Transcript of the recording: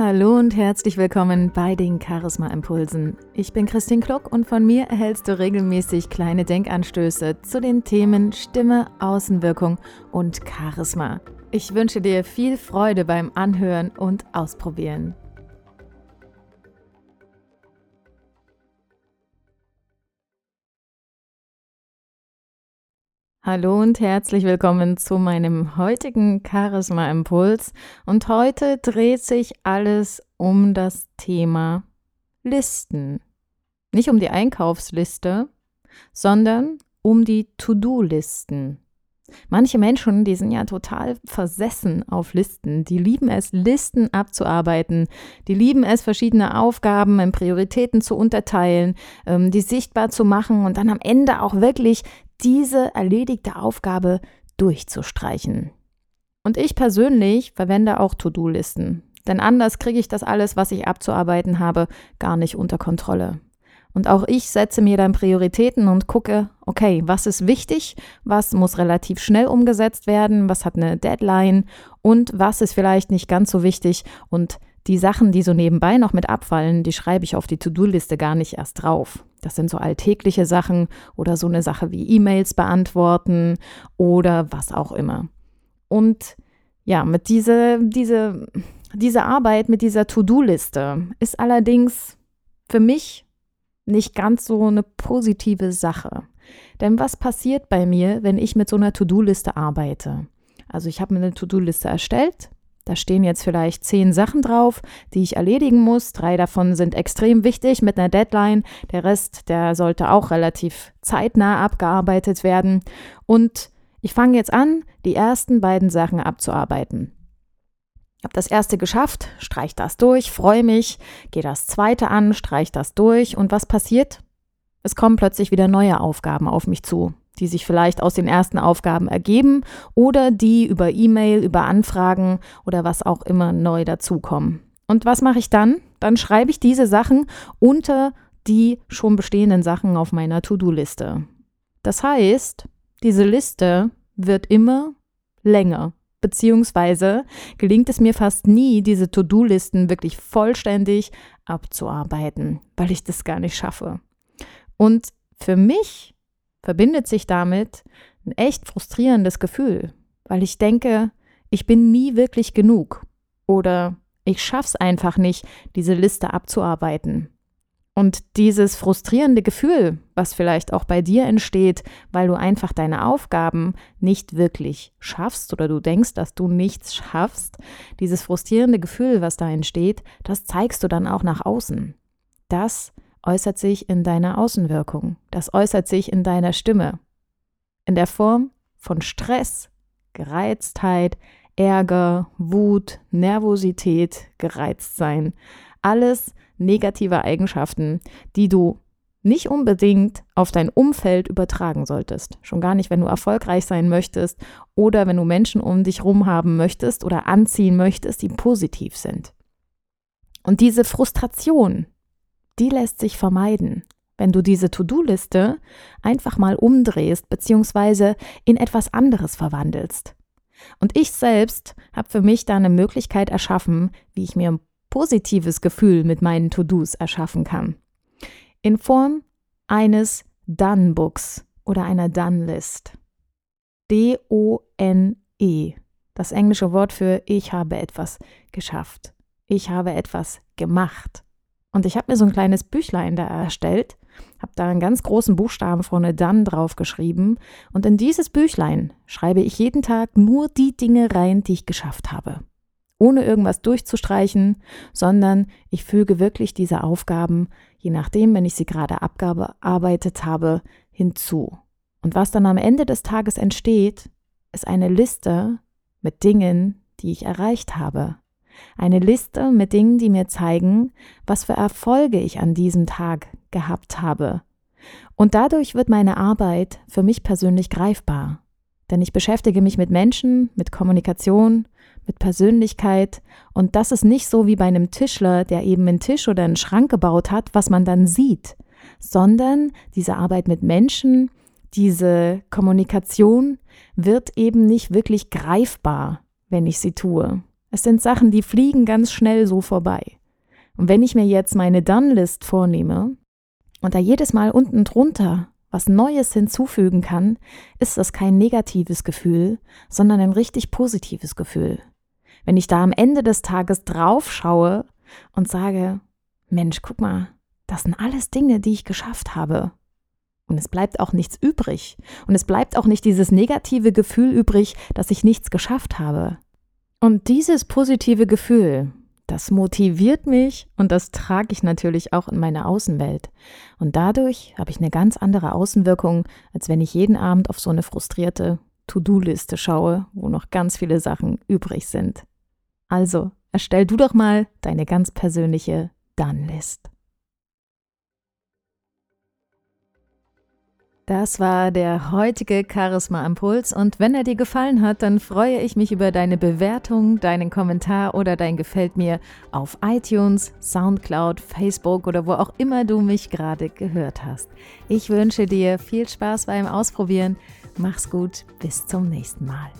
Hallo und herzlich willkommen bei den Charisma Impulsen. Ich bin Christine Kluck und von mir erhältst du regelmäßig kleine Denkanstöße zu den Themen Stimme, Außenwirkung und Charisma. Ich wünsche dir viel Freude beim Anhören und Ausprobieren. Hallo und herzlich willkommen zu meinem heutigen Charisma Impuls. Und heute dreht sich alles um das Thema Listen. Nicht um die Einkaufsliste, sondern um die To-Do-Listen. Manche Menschen, die sind ja total versessen auf Listen. Die lieben es, Listen abzuarbeiten. Die lieben es, verschiedene Aufgaben in Prioritäten zu unterteilen, ähm, die sichtbar zu machen und dann am Ende auch wirklich diese erledigte Aufgabe durchzustreichen. Und ich persönlich verwende auch To-Do-Listen, denn anders kriege ich das alles, was ich abzuarbeiten habe, gar nicht unter Kontrolle. Und auch ich setze mir dann Prioritäten und gucke, okay, was ist wichtig, was muss relativ schnell umgesetzt werden, was hat eine Deadline und was ist vielleicht nicht ganz so wichtig und die Sachen, die so nebenbei noch mit abfallen, die schreibe ich auf die To-Do-Liste gar nicht erst drauf. Das sind so alltägliche Sachen oder so eine Sache wie E-Mails beantworten oder was auch immer. Und ja, mit diese, diese, diese Arbeit mit dieser To-Do-Liste ist allerdings für mich nicht ganz so eine positive Sache. Denn was passiert bei mir, wenn ich mit so einer To-Do-Liste arbeite? Also ich habe mir eine To-Do-Liste erstellt, da stehen jetzt vielleicht zehn Sachen drauf, die ich erledigen muss. Drei davon sind extrem wichtig mit einer Deadline. Der Rest, der sollte auch relativ zeitnah abgearbeitet werden. Und ich fange jetzt an, die ersten beiden Sachen abzuarbeiten. Ich habe das erste geschafft, streich das durch, freue mich, gehe das zweite an, streich das durch und was passiert? Es kommen plötzlich wieder neue Aufgaben auf mich zu die sich vielleicht aus den ersten Aufgaben ergeben oder die über E-Mail, über Anfragen oder was auch immer neu dazukommen. Und was mache ich dann? Dann schreibe ich diese Sachen unter die schon bestehenden Sachen auf meiner To-Do-Liste. Das heißt, diese Liste wird immer länger, beziehungsweise gelingt es mir fast nie, diese To-Do-Listen wirklich vollständig abzuarbeiten, weil ich das gar nicht schaffe. Und für mich verbindet sich damit ein echt frustrierendes Gefühl, weil ich denke, ich bin nie wirklich genug oder ich schaff's einfach nicht, diese Liste abzuarbeiten. Und dieses frustrierende Gefühl, was vielleicht auch bei dir entsteht, weil du einfach deine Aufgaben nicht wirklich schaffst oder du denkst, dass du nichts schaffst, dieses frustrierende Gefühl, was da entsteht, das zeigst du dann auch nach außen. Das äußert sich in deiner Außenwirkung, das äußert sich in deiner Stimme, in der Form von Stress, Gereiztheit, Ärger, Wut, Nervosität, Gereiztsein. Alles negative Eigenschaften, die du nicht unbedingt auf dein Umfeld übertragen solltest. Schon gar nicht, wenn du erfolgreich sein möchtest oder wenn du Menschen um dich herum haben möchtest oder anziehen möchtest, die positiv sind. Und diese Frustration, die lässt sich vermeiden, wenn du diese To-Do-Liste einfach mal umdrehst bzw. in etwas anderes verwandelst. Und ich selbst habe für mich da eine Möglichkeit erschaffen, wie ich mir ein positives Gefühl mit meinen To-Dos erschaffen kann. In Form eines Done-Books oder einer Done-List. D-O-N-E. Das englische Wort für ich habe etwas geschafft. Ich habe etwas gemacht. Und ich habe mir so ein kleines Büchlein da erstellt, habe da einen ganz großen Buchstaben vorne dann drauf geschrieben. Und in dieses Büchlein schreibe ich jeden Tag nur die Dinge rein, die ich geschafft habe. Ohne irgendwas durchzustreichen, sondern ich füge wirklich diese Aufgaben, je nachdem, wenn ich sie gerade abgearbeitet habe, hinzu. Und was dann am Ende des Tages entsteht, ist eine Liste mit Dingen, die ich erreicht habe, eine Liste mit Dingen, die mir zeigen, was für Erfolge ich an diesem Tag gehabt habe. Und dadurch wird meine Arbeit für mich persönlich greifbar. Denn ich beschäftige mich mit Menschen, mit Kommunikation, mit Persönlichkeit. Und das ist nicht so wie bei einem Tischler, der eben einen Tisch oder einen Schrank gebaut hat, was man dann sieht, sondern diese Arbeit mit Menschen, diese Kommunikation wird eben nicht wirklich greifbar, wenn ich sie tue. Es sind Sachen, die fliegen ganz schnell so vorbei. Und wenn ich mir jetzt meine Done-List vornehme und da jedes Mal unten drunter was Neues hinzufügen kann, ist das kein negatives Gefühl, sondern ein richtig positives Gefühl. Wenn ich da am Ende des Tages drauf schaue und sage, Mensch, guck mal, das sind alles Dinge, die ich geschafft habe. Und es bleibt auch nichts übrig. Und es bleibt auch nicht dieses negative Gefühl übrig, dass ich nichts geschafft habe. Und dieses positive Gefühl, das motiviert mich und das trage ich natürlich auch in meine Außenwelt. Und dadurch habe ich eine ganz andere Außenwirkung, als wenn ich jeden Abend auf so eine frustrierte To-Do-Liste schaue, wo noch ganz viele Sachen übrig sind. Also, erstell du doch mal deine ganz persönliche Done-List. Das war der heutige Charisma Impuls und wenn er dir gefallen hat, dann freue ich mich über deine Bewertung, deinen Kommentar oder dein Gefällt mir auf iTunes, SoundCloud, Facebook oder wo auch immer du mich gerade gehört hast. Ich wünsche dir viel Spaß beim Ausprobieren. Mach's gut, bis zum nächsten Mal.